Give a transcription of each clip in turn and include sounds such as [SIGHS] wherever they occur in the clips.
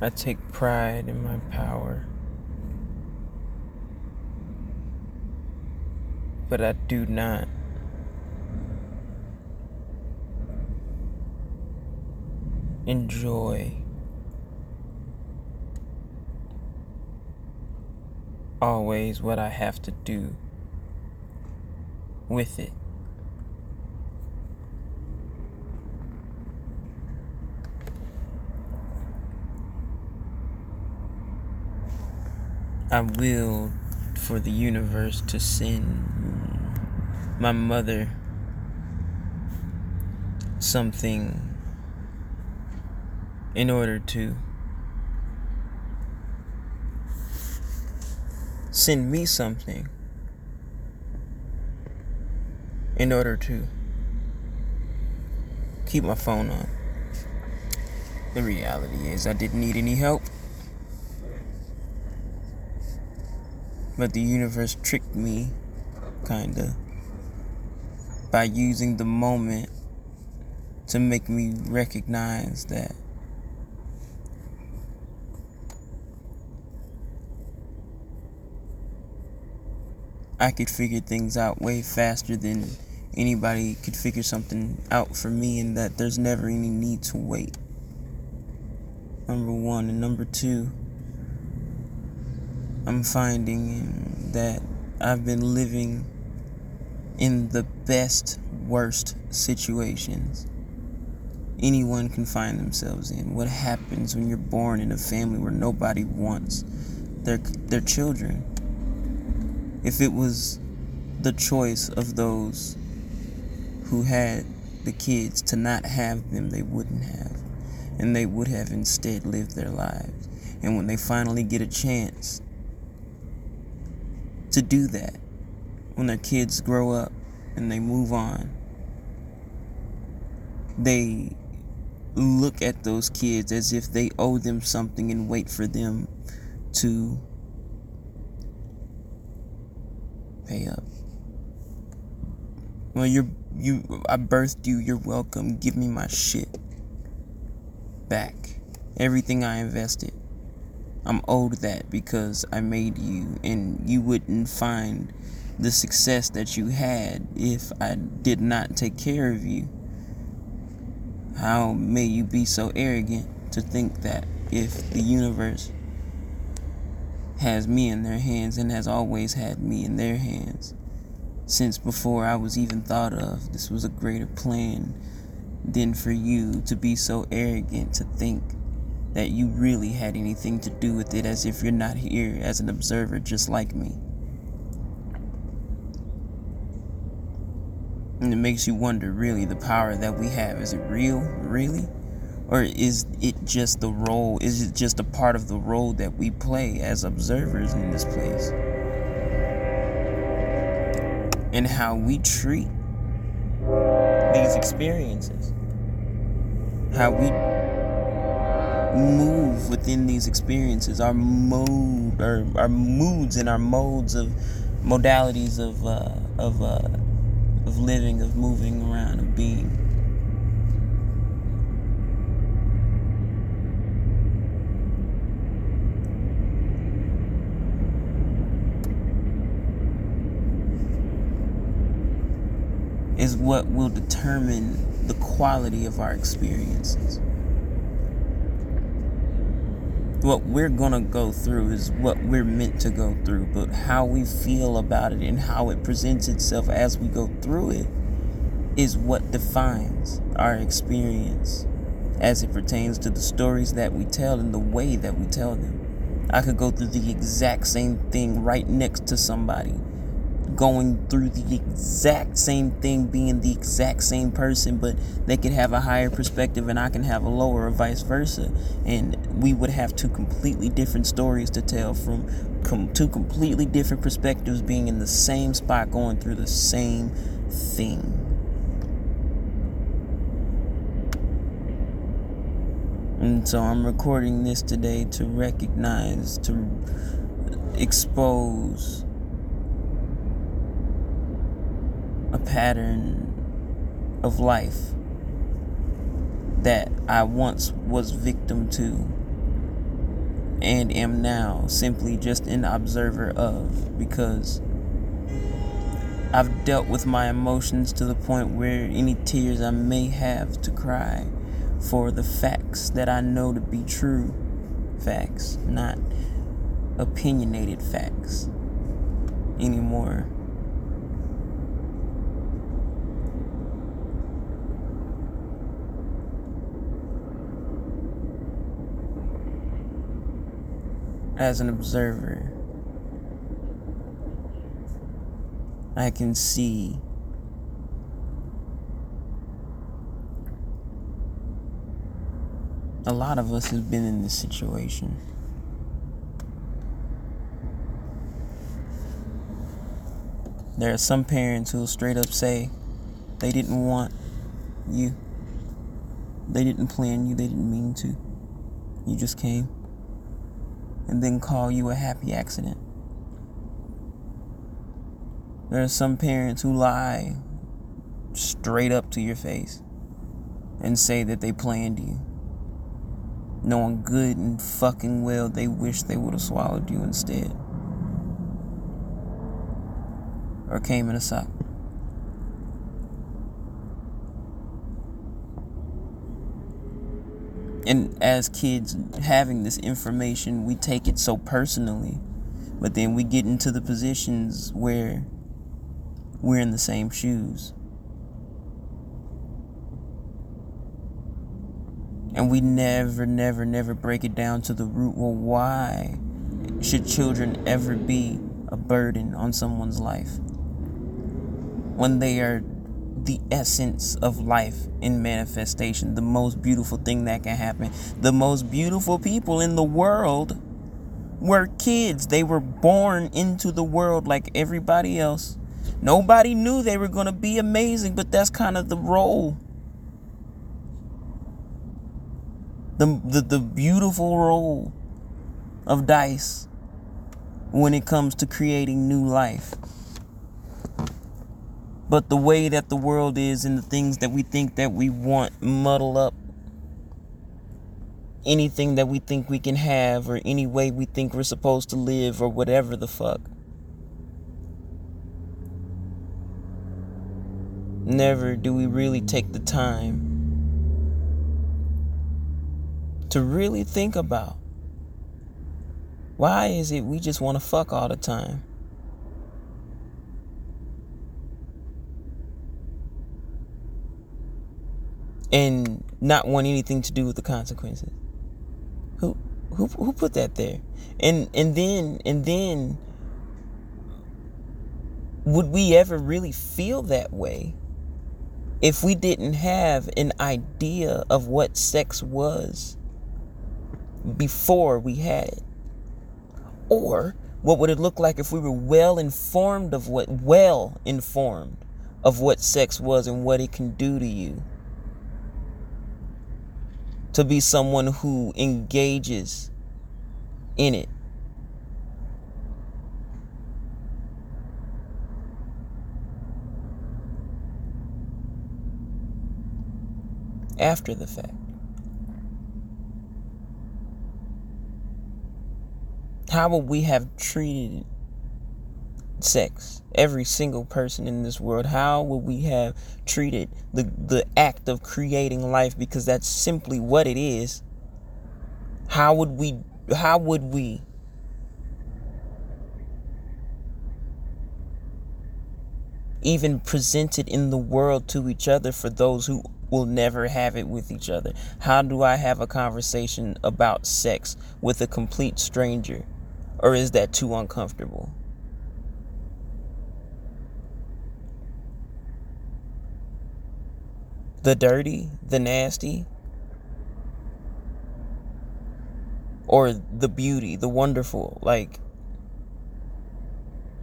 I take pride in my power. But I do not. Enjoy always what I have to do with it. I will for the universe to send my mother something in order to send me something in order to keep my phone on. The reality is, I didn't need any help. But the universe tricked me, kinda, by using the moment to make me recognize that I could figure things out way faster than anybody could figure something out for me, and that there's never any need to wait. Number one, and number two, I'm finding that I've been living in the best, worst situations anyone can find themselves in. What happens when you're born in a family where nobody wants their their children? If it was the choice of those who had the kids to not have them, they wouldn't have. And they would have instead lived their lives. And when they finally get a chance to do that when their kids grow up and they move on. They look at those kids as if they owe them something and wait for them to pay up. Well, you're you. I birthed you. You're welcome. Give me my shit back. Everything I invested. I'm owed that because I made you, and you wouldn't find the success that you had if I did not take care of you. How may you be so arrogant to think that if the universe has me in their hands and has always had me in their hands since before I was even thought of, this was a greater plan than for you to be so arrogant to think that you really had anything to do with it as if you're not here as an observer just like me. And it makes you wonder really the power that we have. Is it real, really? Or is it just the role? Is it just a part of the role that we play as observers in this place? And how we treat these experiences. How we move within these experiences, our mood, our, our moods and our modes of modalities of uh, of uh, of living, of moving around, of being. Is what will determine the quality of our experiences what we're gonna go through is what we're meant to go through, but how we feel about it and how it presents itself as we go through it is what defines our experience as it pertains to the stories that we tell and the way that we tell them. I could go through the exact same thing right next to somebody going through the exact same thing, being the exact same person, but they could have a higher perspective and I can have a lower, or vice versa. And we would have two completely different stories to tell from com- two completely different perspectives, being in the same spot, going through the same thing. And so I'm recording this today to recognize, to expose pattern of life that I once was victim to and am now simply just an observer of because I've dealt with my emotions to the point where any tears I may have to cry for the facts that I know to be true facts, not opinionated facts anymore. As an observer, I can see a lot of us have been in this situation. There are some parents who straight up say they didn't want you. They didn't plan you, they didn't mean to. You just came. And then call you a happy accident. There are some parents who lie straight up to your face and say that they planned you, knowing good and fucking well they wish they would have swallowed you instead or came in a sock. And as kids having this information, we take it so personally. But then we get into the positions where we're in the same shoes. And we never, never, never break it down to the root. Well, why should children ever be a burden on someone's life when they are the essence of life in manifestation, the most beautiful thing that can happen? The most beautiful people in the world were kids. They were born into the world like everybody else. Nobody knew they were going to be amazing, but that's kind of the role. The, the, the beautiful roll of dice when it comes to creating new life. But the way that the world is and the things that we think that we want muddle up anything that we think we can have or any way we think we're supposed to live or whatever the fuck. never do we really take the time to really think about why is it we just want to fuck all the time? And not want anything to do with the consequences. Who who who put that there? And and then and then would we ever really feel that way if we didn't have an idea of what sex was before we had it? Or what would it look like if we were well informed of what well informed of what sex was and what it can do to you? To be someone who engages in it after the fact. How would we have treated sex? Every single person in this world. How would we have treated the, the act of creating life? Because that's simply what it is. How would we how would we even present it in the world to each other for those who will never have it with each other? How do I have a conversation about sex with a complete stranger? Or is that too uncomfortable? The dirty, the nasty, or the beauty, the wonderful? Like,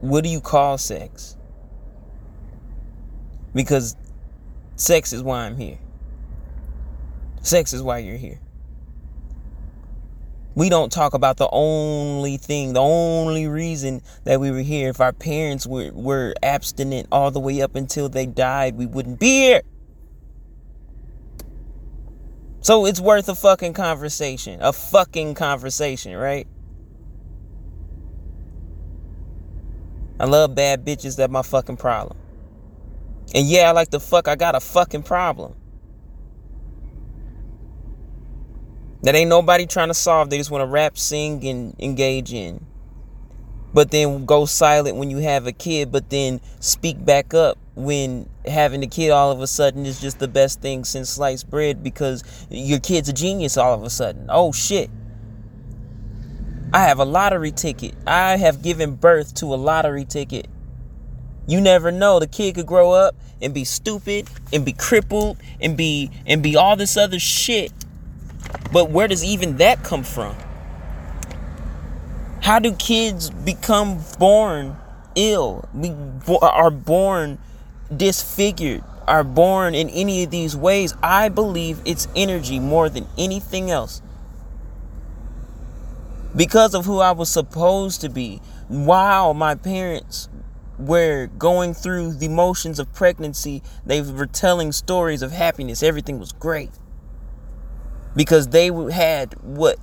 what do you call sex? Because Sex is why I'm here. Sex is why you're here. We don't talk about the only thing, the only reason that we were here. If our parents were, were abstinent all the way up until they died, we wouldn't be here. So it's worth a fucking conversation. A fucking conversation, right? I love bad bitches. That's my fucking problem. And yeah, I like to fuck. I got a fucking problem. That ain't nobody trying to solve. They just want to rap, sing, and engage in. But then go silent when you have a kid, but then speak back up when having a kid all of a sudden is just the best thing since sliced bread because your kid's a genius all of a sudden. Oh shit. I have a lottery ticket. I have given birth to a lottery ticket. You never know. The kid could grow up and be stupid and be crippled and be and be all this other shit but where does even that come from? How do kids become born ill? We are born disfigured, are born in any of these ways. I believe it's energy more than anything else. Because of who I was supposed to be, while my parents were going through the motions of pregnancy, they were telling stories of happiness. Everything was great because they had what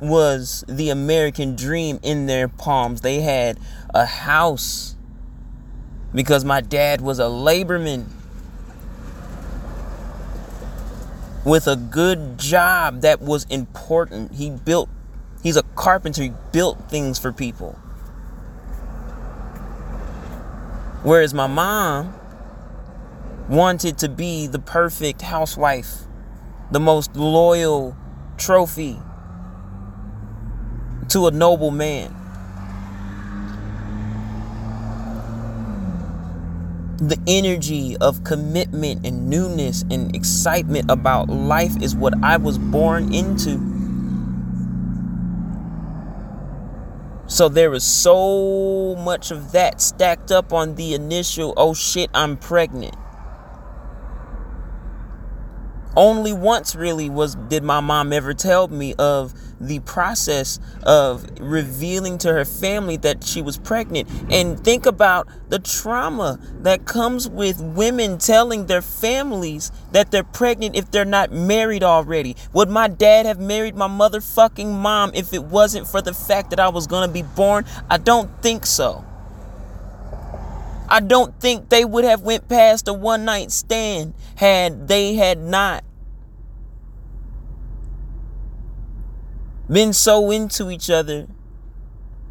was the American dream in their palms. They had a house because my dad was a laborman with a good job that was important. He built, he's a carpenter, he built things for people. Whereas my mom wanted to be the perfect housewife the most loyal trophy to a noble man. The energy of commitment and newness and excitement about life is what I was born into. So there is so much of that stacked up on the initial, oh shit, I'm pregnant only once really was did my mom ever tell me of the process of revealing to her family that she was pregnant. And think about the trauma that comes with women telling their families that they're pregnant if they're not married already. Would my dad have married my motherfucking mom if it wasn't for the fact that I was going to be born? I don't think so. I don't think they would have went past a one night stand had they had not been so into each other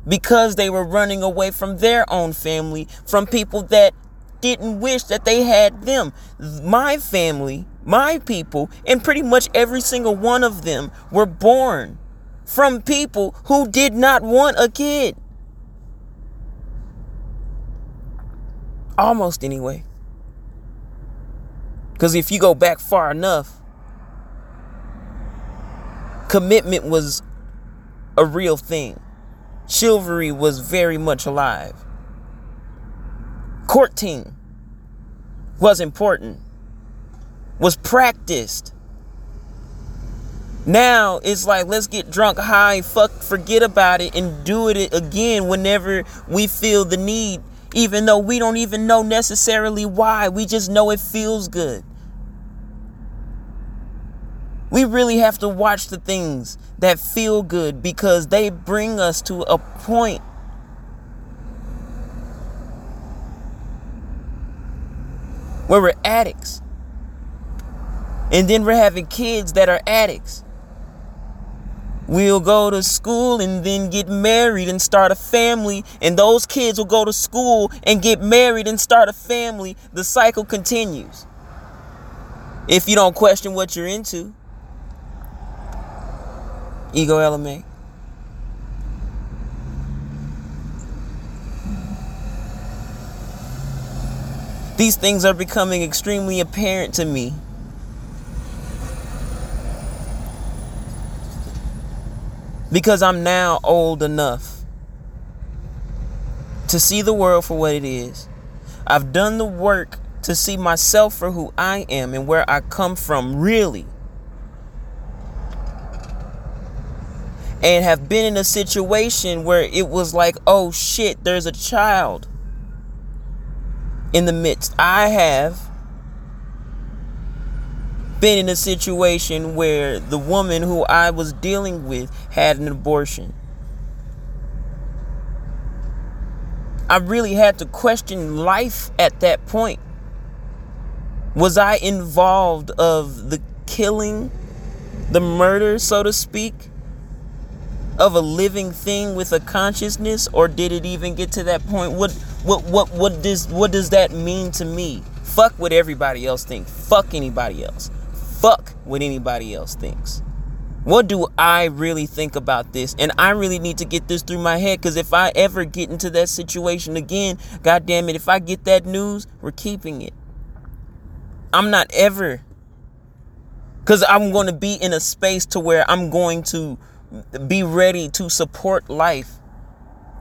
because they were running away from their own family, from people that didn't wish that they had them. My family, my people, and pretty much every single one of them were born from people who did not want a kid. Almost anyway. Because if you go back far enough, commitment was a real thing. Chivalry was very much alive. Courting was important, was practiced. Now it's like let's get drunk, high, fuck, forget about it, and do it again whenever we feel the need, even though we don't even know necessarily why. We just know it feels good. We really have to watch the things that feel good because they bring us to a point where we're addicts. And then we're having kids that are addicts. We'll go to school and then get married and start a family, and those kids will go to school and get married and start a family. The cycle continues. If you don't question what you're into. Ego element. These things are becoming extremely apparent to me. Because I'm now old enough to see the world for what it is. I've done the work to see myself for who I am and where I come from, really. And have been in a situation where it was like, oh shit, there's a child in the midst. I have been in a situation where the woman who I was dealing with had an abortion. I really had to question life at that point. Was I involved of the killing, the murder, so to speak, of a living thing with a consciousness, or did it even get to that point? What what what what does what does that mean to me? Fuck what everybody else thinks. Fuck anybody else. Fuck what anybody else thinks. What do I really think about this? And I really need to get this through my head because if I ever get into that situation again, god damn it, if I get that news, we're keeping it. I'm not ever because I'm going to be in a space to where I'm going to be ready to support life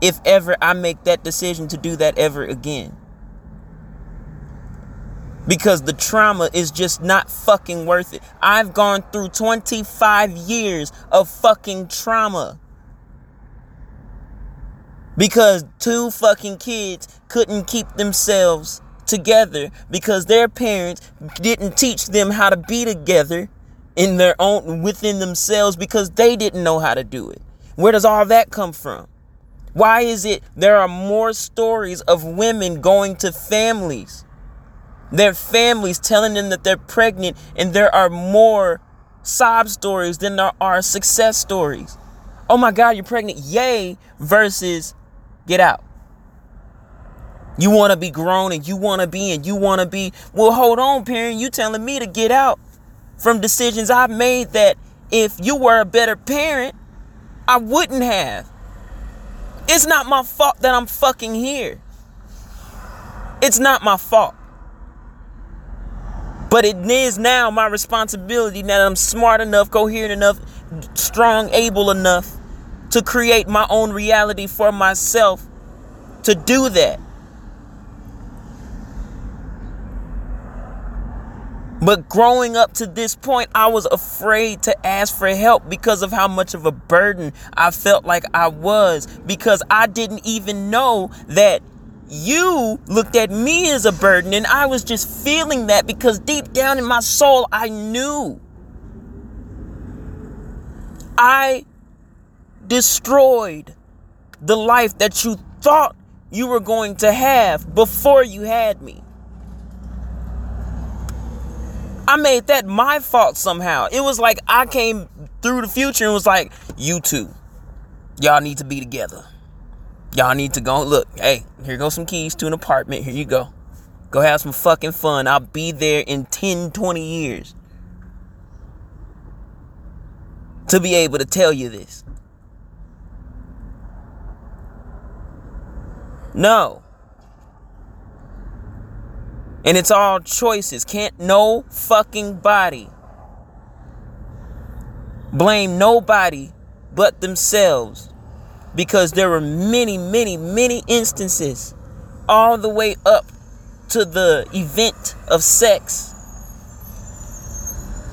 if ever I make that decision to do that ever again because the trauma is just not fucking worth it. I've gone through 25 years of fucking trauma. Because two fucking kids couldn't keep themselves together because their parents didn't teach them how to be together in their own within themselves because they didn't know how to do it. Where does all that come from? Why is it there are more stories of women going to families their families telling them that they're pregnant, and there are more sob stories than there are success stories. Oh my God, you're pregnant, yay, versus get out. You want to be grown and you want to be and you want to be. Well, hold on, parent. You telling me to get out from decisions I've made that if you were a better parent, I wouldn't have. It's not my fault that I'm fucking here. It's not my fault. But it is now my responsibility now that I'm smart enough, coherent enough, strong, able enough to create my own reality for myself to do that. But growing up to this point, I was afraid to ask for help because of how much of a burden I felt like I was. Because I didn't even know that you looked at me as a burden, and I was just feeling that because deep down in my soul, I knew. I destroyed the life that you thought you were going to have before you had me. I made that my fault somehow. It was like I came through the future and was like, you two, y'all need to be together. Y'all need to go look. Hey, here goes some keys to an apartment. Here you go. Go have some fucking fun. I'll be there in 10, 20 years to be able to tell you this. No. And it's all choices. Can't no fucking body blame nobody but themselves because there were many, many, many instances all the way up to the event of sex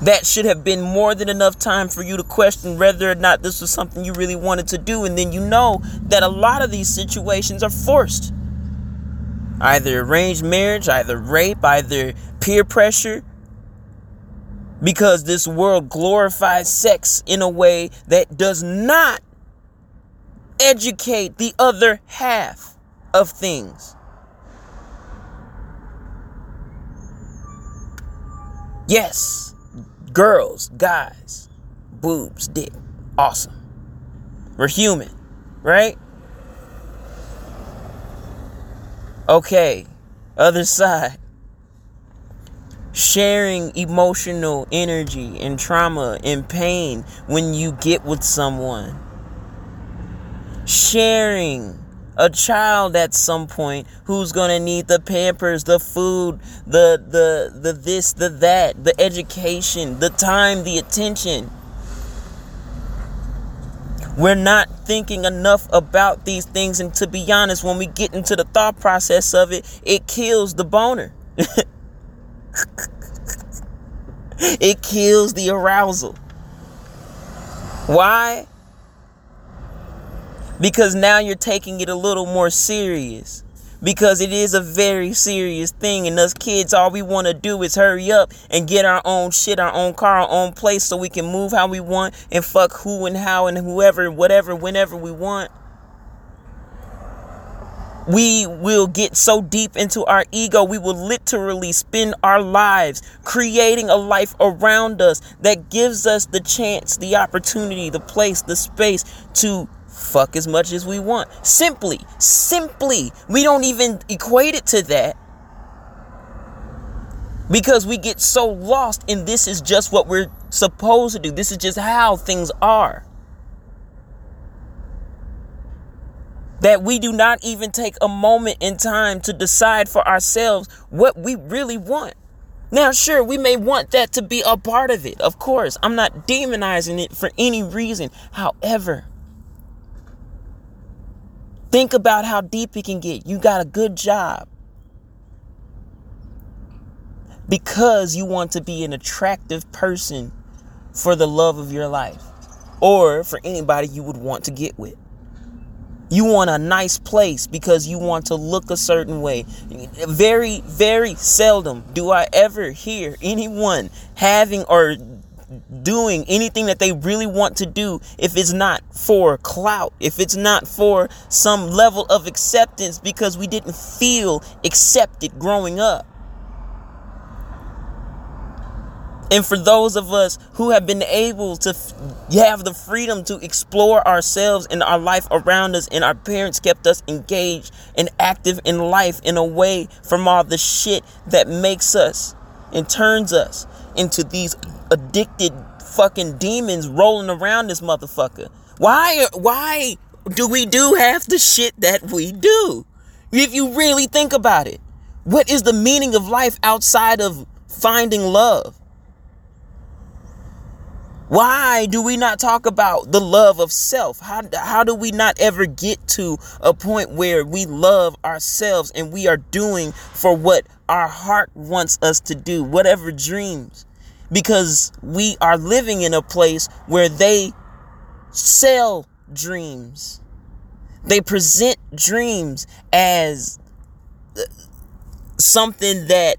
that should have been more than enough time for you to question whether or not this was something you really wanted to do. And then you know that a lot of these situations are forced either arranged marriage, either rape, either peer pressure. Because this world glorifies sex in a way that does not educate the other half of things. Yes, girls, guys, boobs, dick, awesome. We're human, right? Okay, other side. Sharing emotional energy and trauma and pain when you get with someone sharing a child at some point who's gonna need the pampers, the food, the the the this, the that, the education, the time, the attention. We're not thinking enough about these things, and to be honest, when we get into the thought process of it, it kills the boner. [LAUGHS] it kills the arousal. Why? because now you're taking it a little more serious. Because it is a very serious thing and us kids all we want to do is hurry up and get our own shit our own car our own place so we can move how we want and fuck who and how and whoever whatever whenever we want. We will get so deep into our ego, we will literally spend our lives creating a life around us that gives us the chance, the opportunity, the place, the space to fuck as much as we want. Simply, simply, we don't even equate it to that because we get so lost in this is just what we're supposed to do, this is just how things are. that we do not even take a moment in time to decide for ourselves what we really want. Now, sure, we may want that to be a part of it. Of course, I'm not demonizing it for any reason. However, think about how deep it can get. You got a good job because you want to be an attractive person for the love of your life or for anybody you would want to get with. You want a nice place because you want to look a certain way. Very, very seldom do I ever hear anyone having or doing anything that they really want to do if it's not for clout, if it's not for some level of acceptance because we didn't feel accepted growing up. And for those of us who have been able to f- have the freedom to explore ourselves and our life around us, and our parents kept us engaged and active in life in a way from all the shit that makes us and turns us into these addicted fucking demons rolling around this motherfucker. Why why do we do half the shit that we do? If you really think about it. What is the meaning of life outside of finding love? Why do we not talk about the love of self? How, how do we not ever get to a point where we love ourselves and we are doing for what our heart wants us to do, whatever dreams? Because we are living in a place where they sell dreams, they present dreams as uh, something that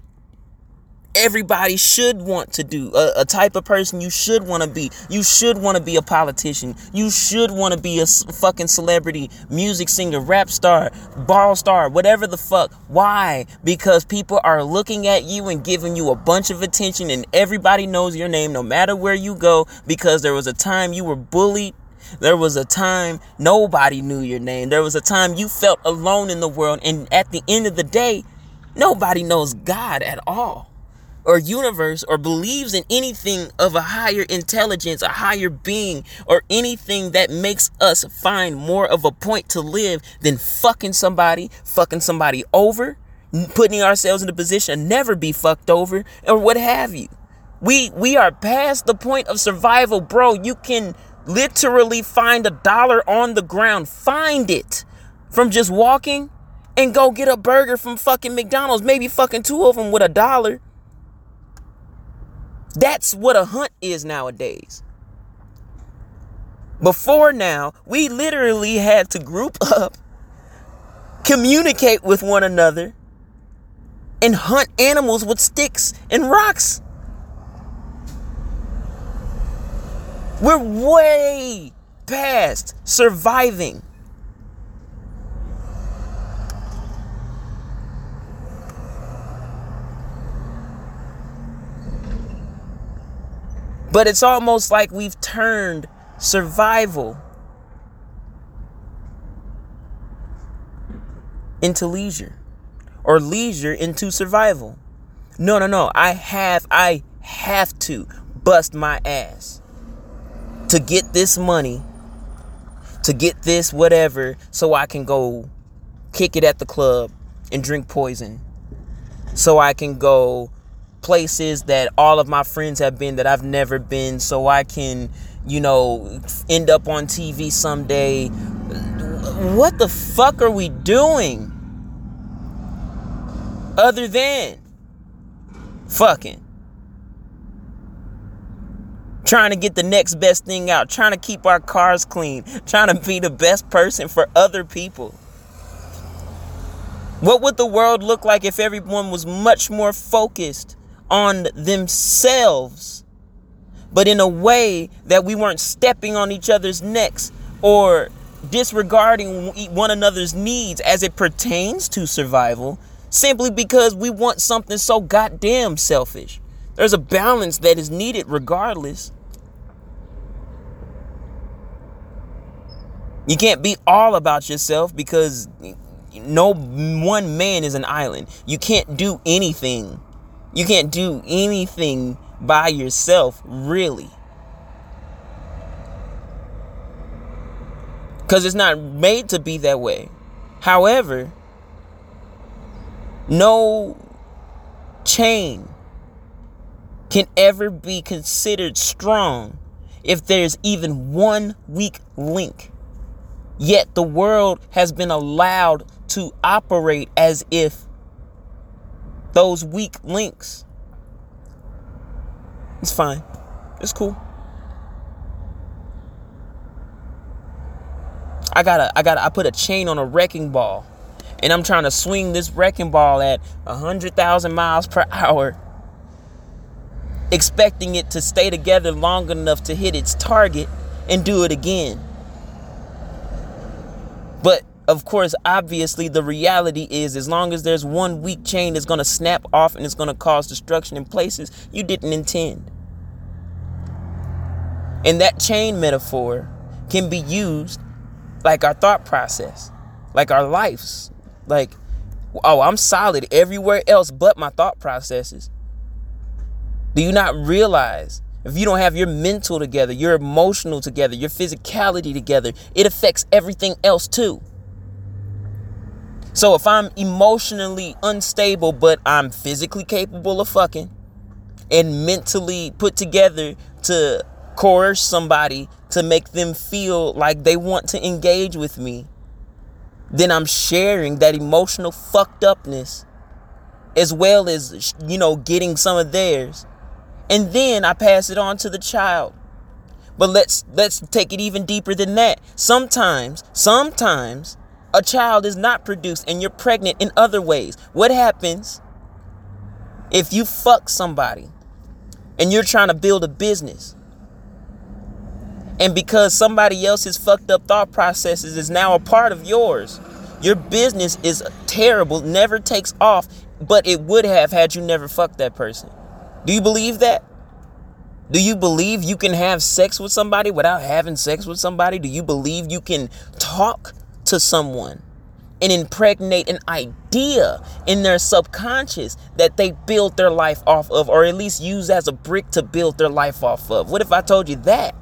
everybody should want to do a, a, type of person you should want to be. You should want to be a politician. You should want to be a fucking celebrity music singer rap star ball star whatever the fuck. Why? Because people are looking at you and giving you a bunch of attention and everybody knows your name no matter where you go because there was a time you were bullied. There was a time nobody knew your name. There was a time you felt alone in the world and at the end of the day nobody knows god at all or universe or believes in anything of a higher intelligence, a higher being, or anything that makes us find more of a point to live than fucking somebody, fucking somebody over, putting ourselves in a position to never be fucked over, or what have you. We we are past the point of survival, bro. You can literally find a dollar on the ground. Find it from just walking and go get a burger from fucking McDonald's, maybe fucking two of them with a dollar. That's what a hunt is nowadays. Before now, we literally had to group [LAUGHS] up, communicate with one another, and hunt animals with sticks and rocks. We're way past surviving. But it's almost like we've turned survival into leisure or leisure into survival. No, no, no. I have I have to bust my ass to get this money, to get this whatever so I can go kick it at the club and drink poison. So I can go places that all of my friends have been that I've never been so I can, you know, end up on TV someday. What the fuck are we doing? Other than fucking trying to get the next best thing out, trying to keep our cars clean, trying to be the best person for other people. What would the world look like if everyone was much more focused on themselves, but in a way that we weren't stepping on each other's necks or disregarding one another's needs as it pertains to survival simply because we want something so goddamn selfish? There's a balance that is needed regardless. You can't be all about yourself because no one man is an island. You can't do anything. You can't do anything by yourself, really. Because it's not made to be that way. However, no chain can ever be considered strong if there's even one weak link. Yet the world has been allowed to operate as if those weak links. It's fine. It's cool. I got a I got I put a chain on a wrecking ball and I'm trying to swing this wrecking ball at 100,000 miles per [LAUGHS] hour expecting it to stay together long enough to hit its target and do it again. Of course, obviously, the reality is as long as there's one weak chain that's going to snap off and it's going to cause destruction in places you didn't intend. And that chain metaphor can be used like our thought process, like our lives. Like, oh, I'm solid everywhere else but my thought processes. Do you not realize if you don't have your mental together, your emotional together, your physicality together, it affects everything else too? So if I'm emotionally unstable, but I'm physically capable of fucking and mentally put together to coerce somebody to make them feel like they want to engage with me, then I'm sharing that emotional fucked upness as well as, you know, getting some of theirs. And then I pass it on to the child. But let's let's take it even deeper than that. Sometimes, sometimes a child is not produced and you're pregnant in other ways. What happens if you fuck somebody and you're trying to build a business? And because somebody else's fucked up thought processes is now a part of yours, your business is terrible, never takes off, but it would have had you never fucked that person. Do you believe that? Do you believe you can have sex with somebody without having sex with somebody? Do you believe you can talk to someone and impregnate an idea in their subconscious that they build their life off of, or at least use as a brick to build their life off of. What if I told you that?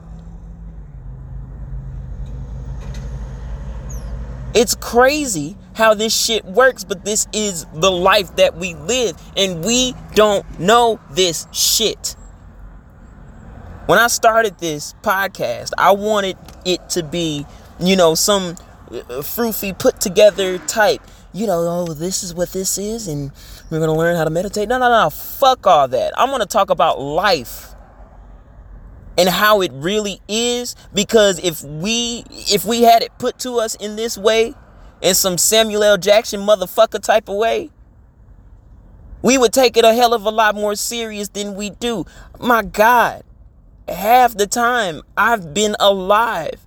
It's crazy how this shit works, but this is the life that we live, and we don't know this shit. When I started this podcast, I wanted it to be, you know, some Uh, froofy put together type. You know, oh, this is what this is, and we're gonna learn how to meditate. No, no, no, fuck all that. I'm gonna talk about life and how it really is because if we if we had it put to us in this way in some Samuel L. Jackson motherfucker type of way we would take it a hell of a lot more serious than we do my god half the time I've been alive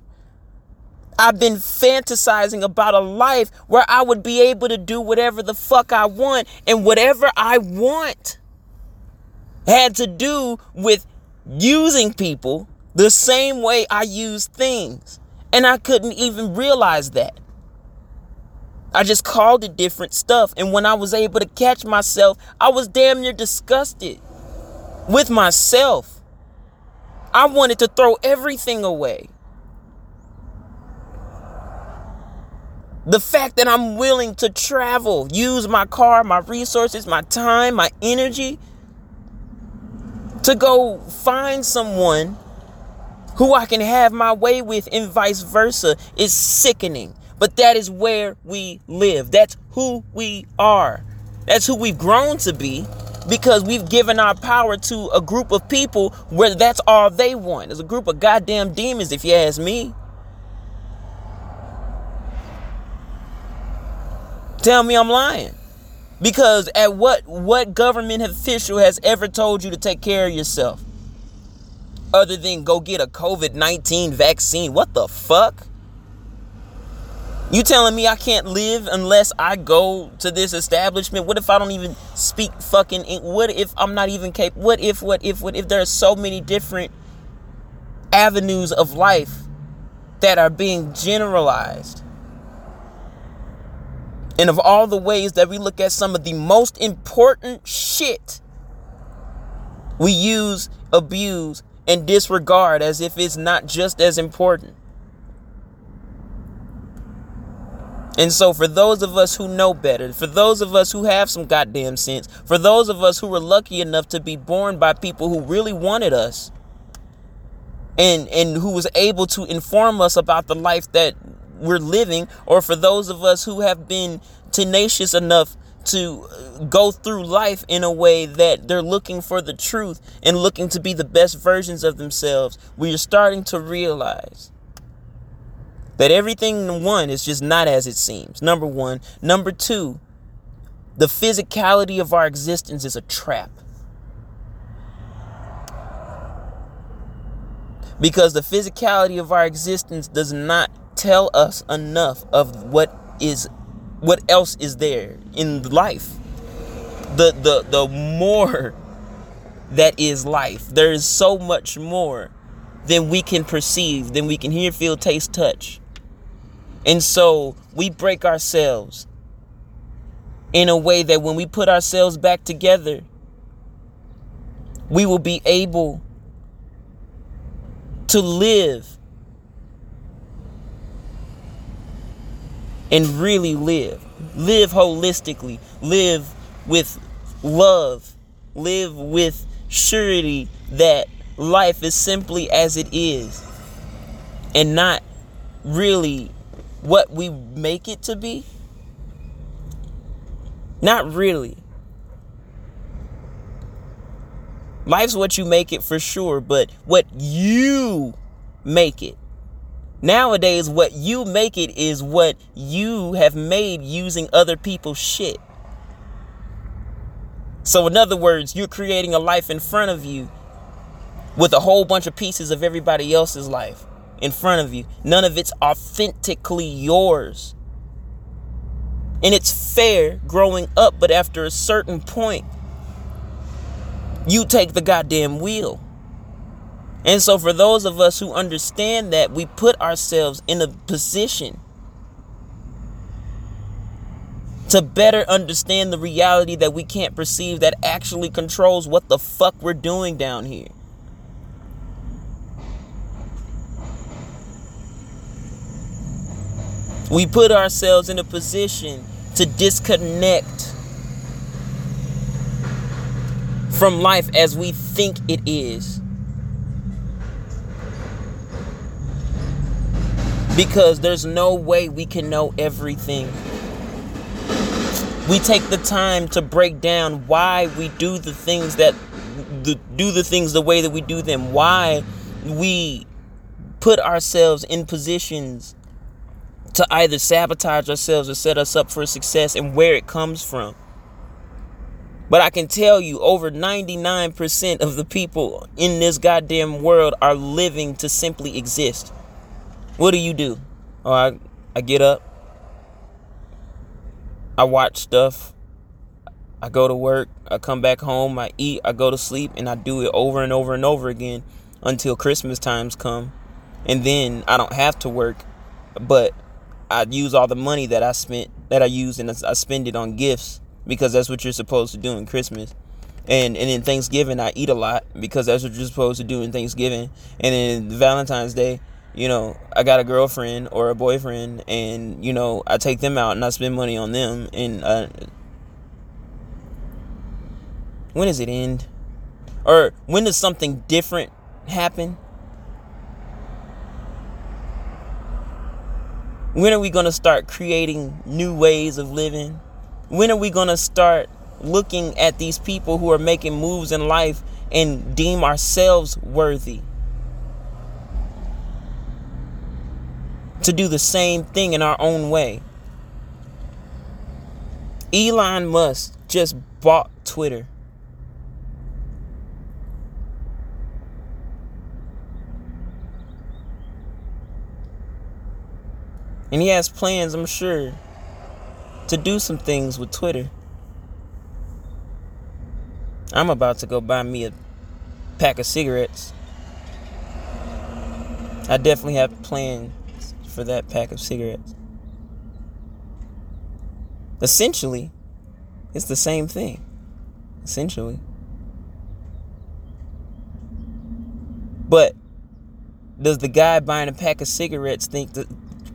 I've been fantasizing about a life where I would be able to do whatever the fuck I want and whatever I want had to do with using people the same way I use things. And I couldn't even realize that. I just called it different stuff. And when I was able to catch myself, I was damn near disgusted with myself. I wanted to throw everything away. The fact that I'm willing to travel, use my car, my resources, my time, my energy to go find someone who I can have my way with and vice versa is sickening. But that is where we live. That's who we are. That's who we've grown to be because we've given our power to a group of people where that's all they want. It's a group of goddamn demons, if you ask me. Tell me I'm lying. Because at what what government official has ever told you to take care of yourself? Other than go get a COVID-19 vaccine. What the fuck? You telling me I can't live unless I go to this establishment? What if I don't even speak fucking what if I'm not even capable? What if what if what if there are so many different avenues of life that are being generalized? And of all the ways that we look at some of the most important shit, we use, abuse, and disregard as if it's not just as important. And so, for those of us who know better, for those of us who have some goddamn sense, for those of us who were lucky enough to be born by people who really wanted us, and and who was able to inform us about the life that we're living, or for those of us who have been tenacious enough to uh, go through life in a way that they're looking for the truth and looking to be the best versions of themselves, we are starting to realize that everything, one, is just not as it seems. Number one. Number two, the physicality of our existence is a trap. Because the physicality of our existence does not tell us enough of what is what else is there in life. The the the more that is life. There is so much more than we can perceive than we can hear feel taste touch. And so we break ourselves in a way that when we put ourselves back together we will be able to live and really live. Live holistically. Live with love. Live with surety that life is simply as it is and not really what we make it to be. Not really. Life's what you make it for sure, but what you make it. Nowadays, what you make it is what you have made using other people's shit. So, in other words, you're creating a life in front of you with a whole bunch of pieces of everybody else's life in front of you. None of it's authentically yours. And it's fair growing up, but after a certain point, you take the goddamn wheel. And so, for those of us who understand that, we put ourselves in a position to better understand the reality that we can't perceive that actually controls what the fuck we're doing down here. We put ourselves in a position to disconnect from life as we think it is. Because there's no way we can know everything. We take the time to break down why we do the things that the, do the things the way that we do them, why we put ourselves in positions to either sabotage ourselves or set us up for success and where it comes from. But I can tell you, over 99% of the people in this goddamn world are living to simply exist. What do you do? Oh, I, I get up. I watch stuff. I go to work. I come back home. I eat. I go to sleep. And I do it over and over and over again until Christmas times come. And then I don't have to work. But I use all the money that I spent, that I use, and I spend it on gifts because that's what you're supposed to do in Christmas. And and in Thanksgiving I eat a lot because that's what you're supposed to do in Thanksgiving. And in Valentine's Day you know, I got a girlfriend or a boyfriend, and you know, I take them out and I spend money on them. And uh, when does it end? Or when does something different happen? When are we going to start creating new ways of living? When are we going to start looking at these people who are making moves in life and deem ourselves worthy? To do the same thing in our own way. Elon Musk just bought Twitter. And he has plans, I'm sure, to do some things with Twitter. I'm about to go buy me a pack of cigarettes. I definitely have plans for that pack of cigarettes. Essentially, it's the same thing. Essentially. But does the guy buying a pack of cigarettes think that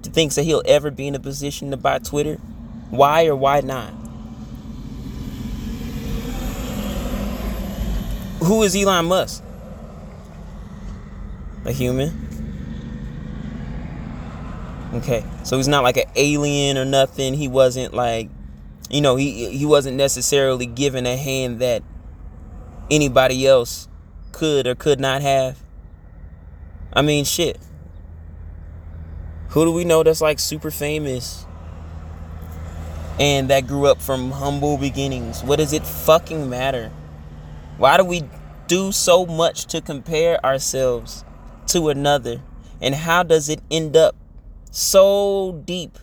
thinks that he'll ever be in a position to buy Twitter? Why or why not? Who is Elon Musk? A human? Okay, so he's not like an alien or nothing. He wasn't like, you know, he he wasn't necessarily given a hand that anybody else could or could not have. I mean, shit. Who do we know that's like super famous and that grew up from humble beginnings? What does it fucking matter? Why do we do so much to compare ourselves to another? And how does it end up so deep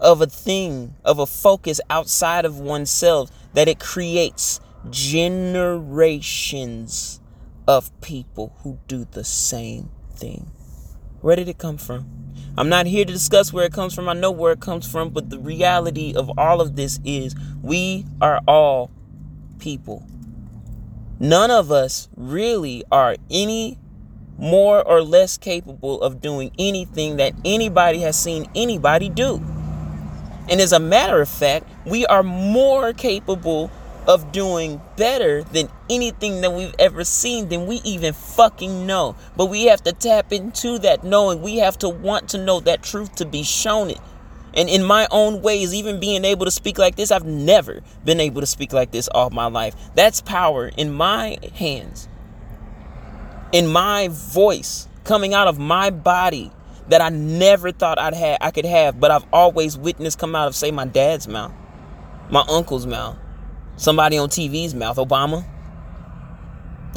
of a thing, of a focus outside of oneself that it creates generations of people who do the same thing. Where did it come from? I'm not here to discuss where it comes from. I know where it comes from, but the reality of all of this is we are all people. None of us really are any more or less capable of doing anything that anybody has seen anybody do. And as a matter of fact, we are more capable of doing better than anything that we've ever seen than we even fucking know. But we have to tap into that knowing. We have to want to know that truth to be shown it. And in my own ways, even being able to speak like this, I've never been able to speak like this all my life. That's power in my hands in my voice coming out of my body that I never thought I'd have I could have, but I've always witnessed come out of say my dad's mouth, my uncle's mouth, somebody on TV's mouth, Obama.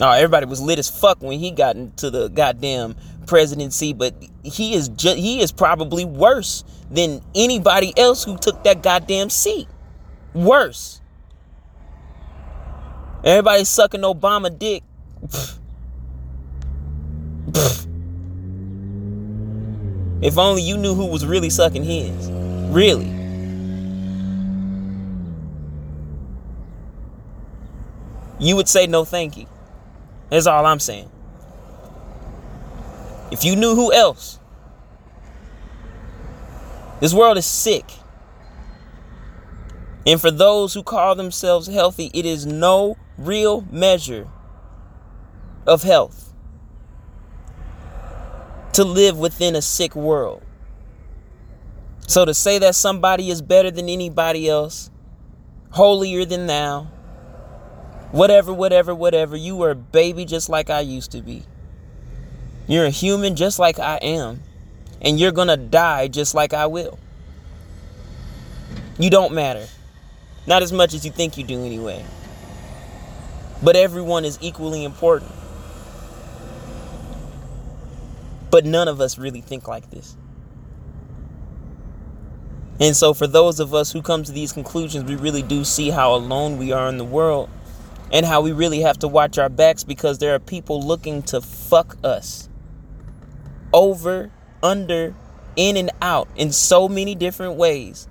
Oh, everybody was lit as fuck when he got into the goddamn presidency, but he is just he is probably worse than anybody else who took that goddamn seat. Worse. Everybody sucking Obama dick. If only you knew who was really sucking his. Really. You would say no thank you. That's all I'm saying. If you knew who else. This world is sick. And for those who call themselves healthy, it is no real measure of health to live within a sick world. So to say that somebody is better than anybody else, holier than thou, whatever, whatever, whatever, you were a baby just like I used to be. You're a human just like I am. And you're going to die just like I will. You don't matter. Not as much as you think you do, anyway. But everyone is equally important. But none of us really think like this. And so, for those of us who come to these conclusions, we really do see how alone we are in the world and how we really have to watch our backs because there are people looking to fuck us over, under, in, and out in so many different ways.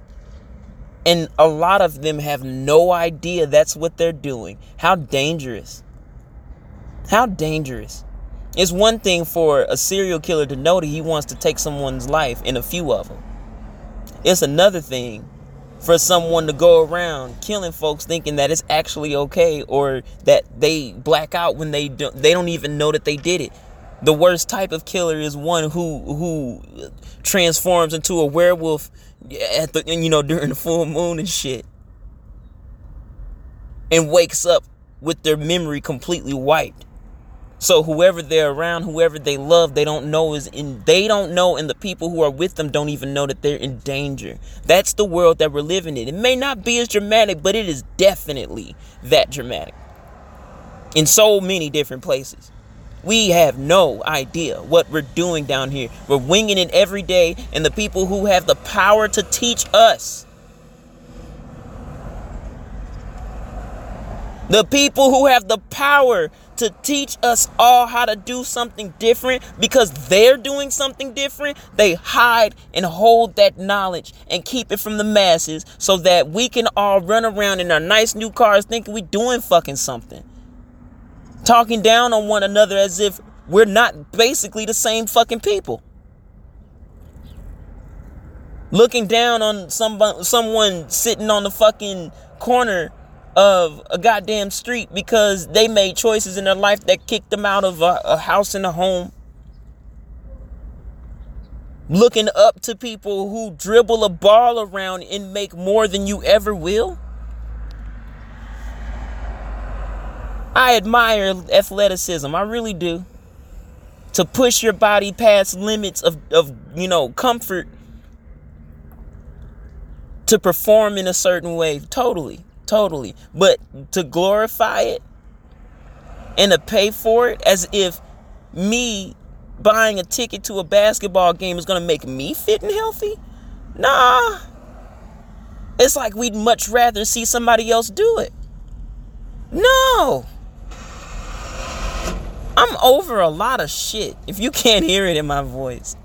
And a lot of them have no idea that's what they're doing. How dangerous. How dangerous. It's one thing for a serial killer to know that he wants to take someone's life in a few of them. It's another thing for someone to go around killing folks thinking that it's actually okay or that they black out when they don't they don't even know that they did it. The worst type of killer is one who who transforms into a werewolf at the you know during the full moon and shit. And wakes up with their memory completely wiped So whoever they're around, whoever they love, they don't know is in they don't know and the people who are with them don't even know that they're in danger. That's the world that we're living in. It may not be as dramatic, but it is definitely that dramatic. In so many different places. We have no idea what we're doing down here. We're winging it every day and the people who have the power to teach us The people who have the power to teach us all how to do something different because they're doing something different, they hide and hold that knowledge and keep it from the masses so that we can all run around in our nice new cars thinking we're doing fucking something. Talking down on one another as if we're not basically the same fucking people. Looking down on some someone sitting on the fucking corner of a goddamn street because they made choices in their life that kicked them out of a, a house and a home. Looking up to people who dribble a ball around and make more than you ever will. I admire athleticism. I really do. To push your body past limits of, of you know, comfort to perform in a certain way. Totally. Totally. But to glorify it and to pay for it as if me buying a ticket to a basketball game is going to make me fit and healthy? Nah. It's like we'd much rather see somebody else do it. No. I'm over a lot of shit if you can't hear it in my voice.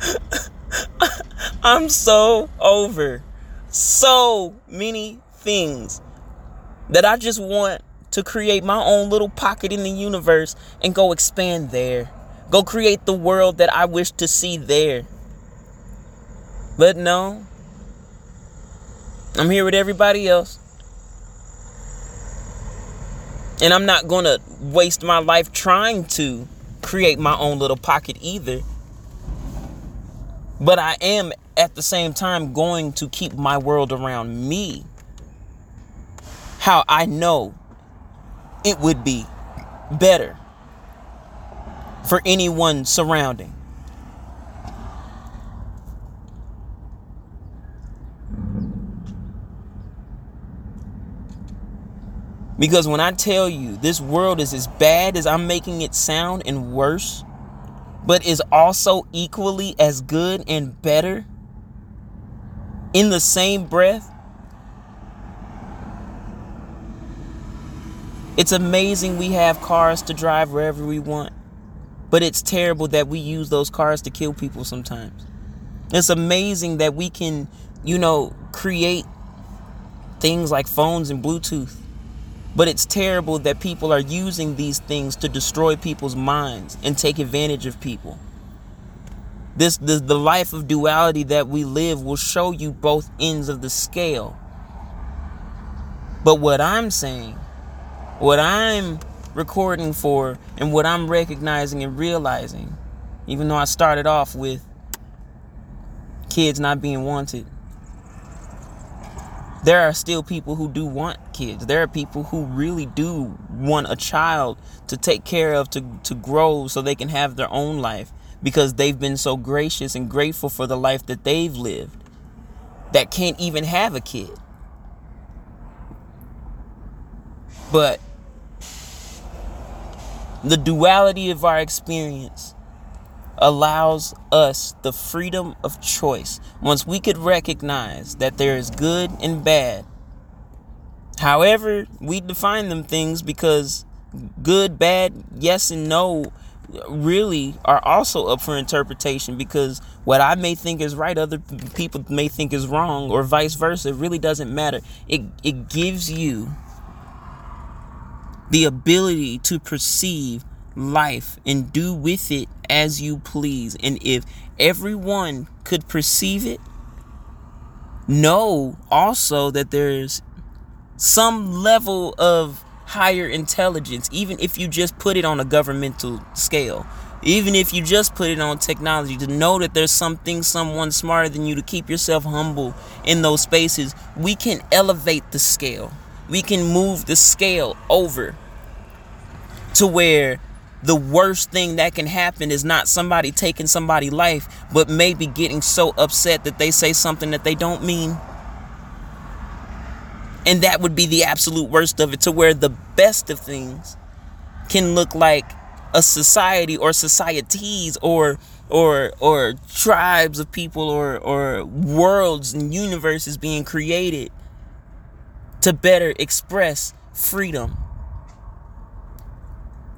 [LAUGHS] [LAUGHS] I'm so over so many things that I just want to create my own little pocket in the universe and go expand there. Go create the world that I wish to see there. But no, I'm here with everybody else. And I'm not going to waste my life trying to create my own little pocket either. But I am at the same time going to keep my world around me how I know it would be better for anyone surrounding. Because when I tell you this world is as bad as I'm making it sound and worse, but is also equally as good and better, in the same breath, it's amazing we have cars to drive wherever we want. But it's terrible that we use those cars to kill people sometimes. It's amazing that we can, you know, create things like phones and Bluetooth. But it's terrible that people are using these things to destroy people's minds and take advantage of people. This the, the life of duality that we live will show you both ends of the scale. But what I'm saying, what I'm recording for, and what I'm recognizing and realizing, even though I started off with kids not being wanted, there are still people who do want kids. There are people who really do want a child to take care of, to, to grow so they can have their own life because they've been so gracious and grateful for the life that they've lived that can't even have a kid. But the duality of our experience allows us the freedom of choice. Once we could recognize that there is good and bad, however we define them things, because good, bad, yes, and no really are also up for interpretation because what I may think is right, other people may think is wrong, or vice versa. It really doesn't matter. It it gives you the ability to perceive life and do with it as you please. And if everyone could perceive it, know also that there's some level of higher intelligence, even if you just put it on a governmental scale. Even if you just put it on technology, to know that there's something, someone smarter than you, to keep yourself humble in those spaces, we can elevate the scale. we can move the scale over to where the worst thing that can happen is not somebody taking somebody's life, but maybe getting so upset that they say something that they don't mean. And that would be the absolute worst of it, to where the best of things can look like a society or societies or or or tribes of people or or worlds and universes being created to better express freedom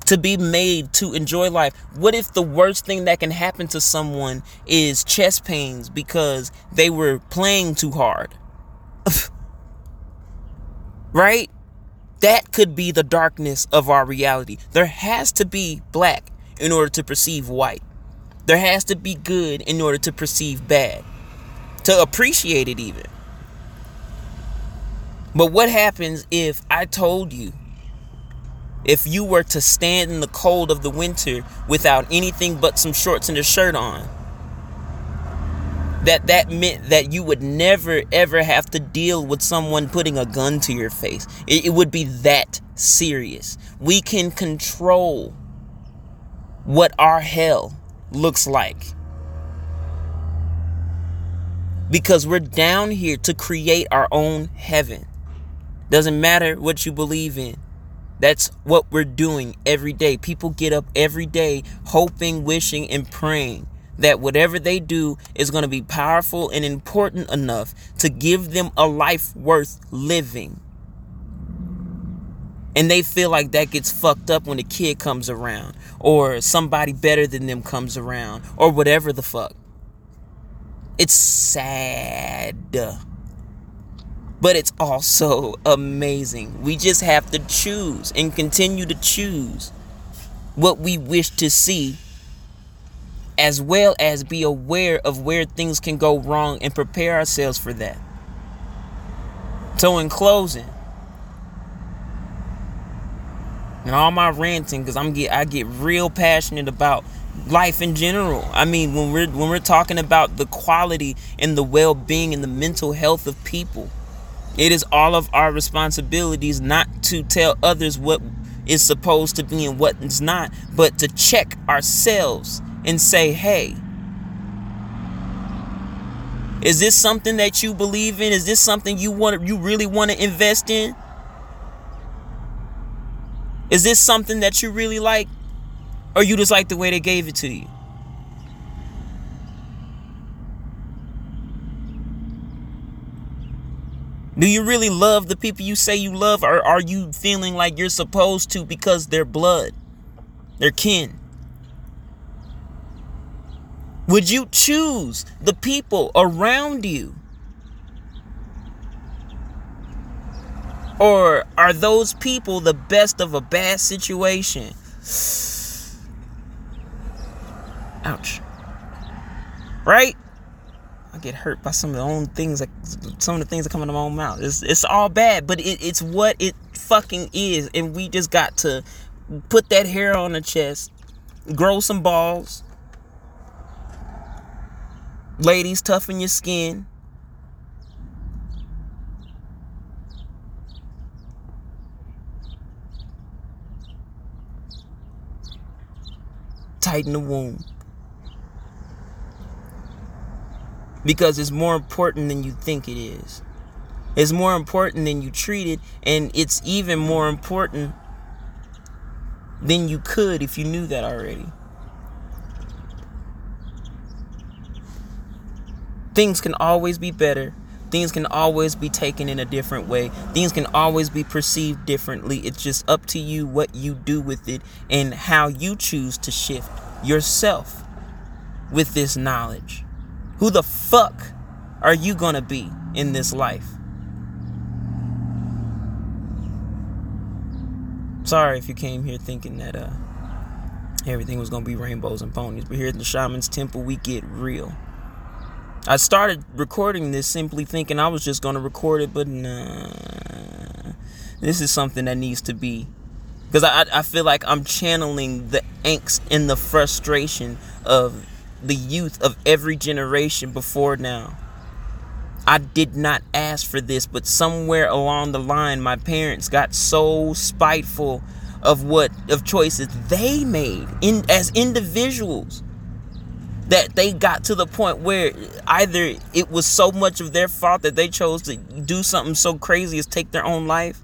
to be made to enjoy life. What if the worst thing that can happen to someone is chest pains because they were playing too hard? [LAUGHS] right? That could be the darkness of our reality. There has to be black in order to perceive white. There has to be good in order to perceive bad, to appreciate it even. But what happens if I told you if you were to stand in the cold of the winter without anything but some shorts and a shirt on? That that meant that you would never ever have to deal with someone putting a gun to your face. It, it would be that serious. We can control what our hell looks like. Because we're down here to create our own heaven. Doesn't matter what you believe in. That's what we're doing every day. People get up every day hoping, wishing, and praying that whatever they do is going to be powerful and important enough to give them a life worth living. And they feel like that gets fucked up when a kid comes around, or somebody better than them comes around, or whatever the fuck. It's sad but it's also amazing. We just have to choose and continue to choose what we wish to see, as well as be aware of where things can go wrong and prepare ourselves for that. So, in closing, and all my ranting, because I'm get I get real passionate about life in general. I mean, when we're when we're talking about the quality and the well-being and the mental health of people it is all of our responsibilities not to tell others what is supposed to be and what is not, but to check ourselves and say, hey, is this something that you believe in? Is this something you want you really want to invest in? Is this something that you really like? Or you just like the way they gave it to you? Do you really love the people you say you love, or are you feeling like you're supposed to because they're blood, they're kin? Would you choose the people around you? Or are those people the best of a bad situation? [SIGHS] Ouch. Right? Get hurt by some of the own things, like some of the things that come out of my own mouth. It's it's all bad, but it, it's what it fucking is, and we just got to put that hair on the chest, grow some balls. Ladies, toughen your skin. Tighten the womb. Because it's more important than you think it is. It's more important than you treat it, and it's even more important than you could if you knew that already. Things can always be better. Things can always be taken in a different way. Things can always be perceived differently. It's just up to you what you do with it and how you choose to shift yourself with this knowledge. Who the fuck are you gonna be in this life? Sorry if you came here thinking that uh everything was gonna be rainbows and ponies, but here at the Shaman's Temple we get real. I started recording this simply thinking I was just gonna record it, but nah. This is something that needs to be because I, I feel like I'm channeling the angst and the frustration of the youth of every generation before now. I did not ask for this, but somewhere along the line, my parents got so spiteful of what of choices they made in as individuals that they got to the point where either it was so much of their fault that they chose to do something so crazy as take their own life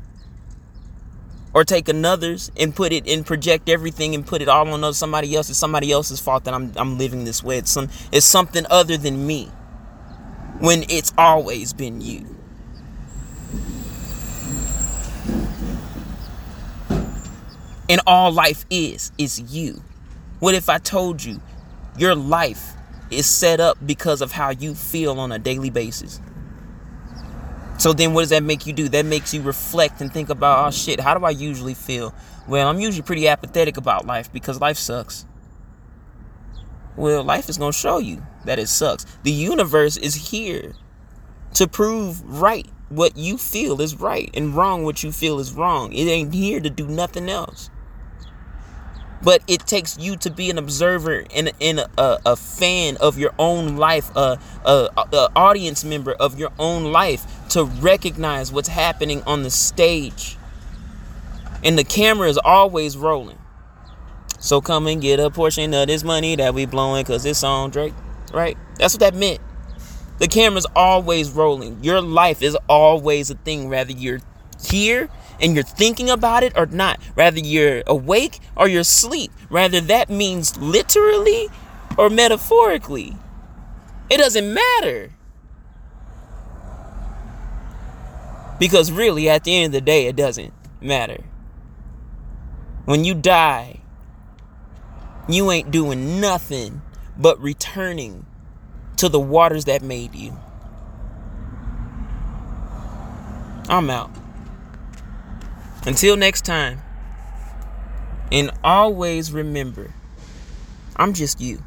or take another's and put it and project everything and put it all on somebody else. It's somebody else's fault that I'm I'm living this way. It's some it's something other than me. When it's always been you. And all life is is you. What if I told you your life is set up because of how you feel on a daily basis? So then what does that make you do? That makes you reflect and think about, oh shit, how do I usually feel? Well, I'm usually pretty apathetic about life because life sucks. Well, life is going to show you that it sucks. The universe is here to prove right what you feel is right and wrong what you feel is wrong. It ain't here to do nothing else but it takes you to be an observer and, and a, a, fan of your own life a, a, a, audience member of your own life to recognize what's happening on the stage. And the camera is always rolling. So come and get a portion of this money that we blowing because it's on drake right? That's what that meant. The camera's always rolling. Your life is always a thing. Whether you're here and you're thinking about it or not. Rather you're awake or you're asleep. Rather that means literally or metaphorically. It doesn't matter. Because really, at the end of the day, it doesn't matter. When you die, you ain't doing nothing but returning to the waters that made you. I'm out. Until next time, and always remember I'm just you.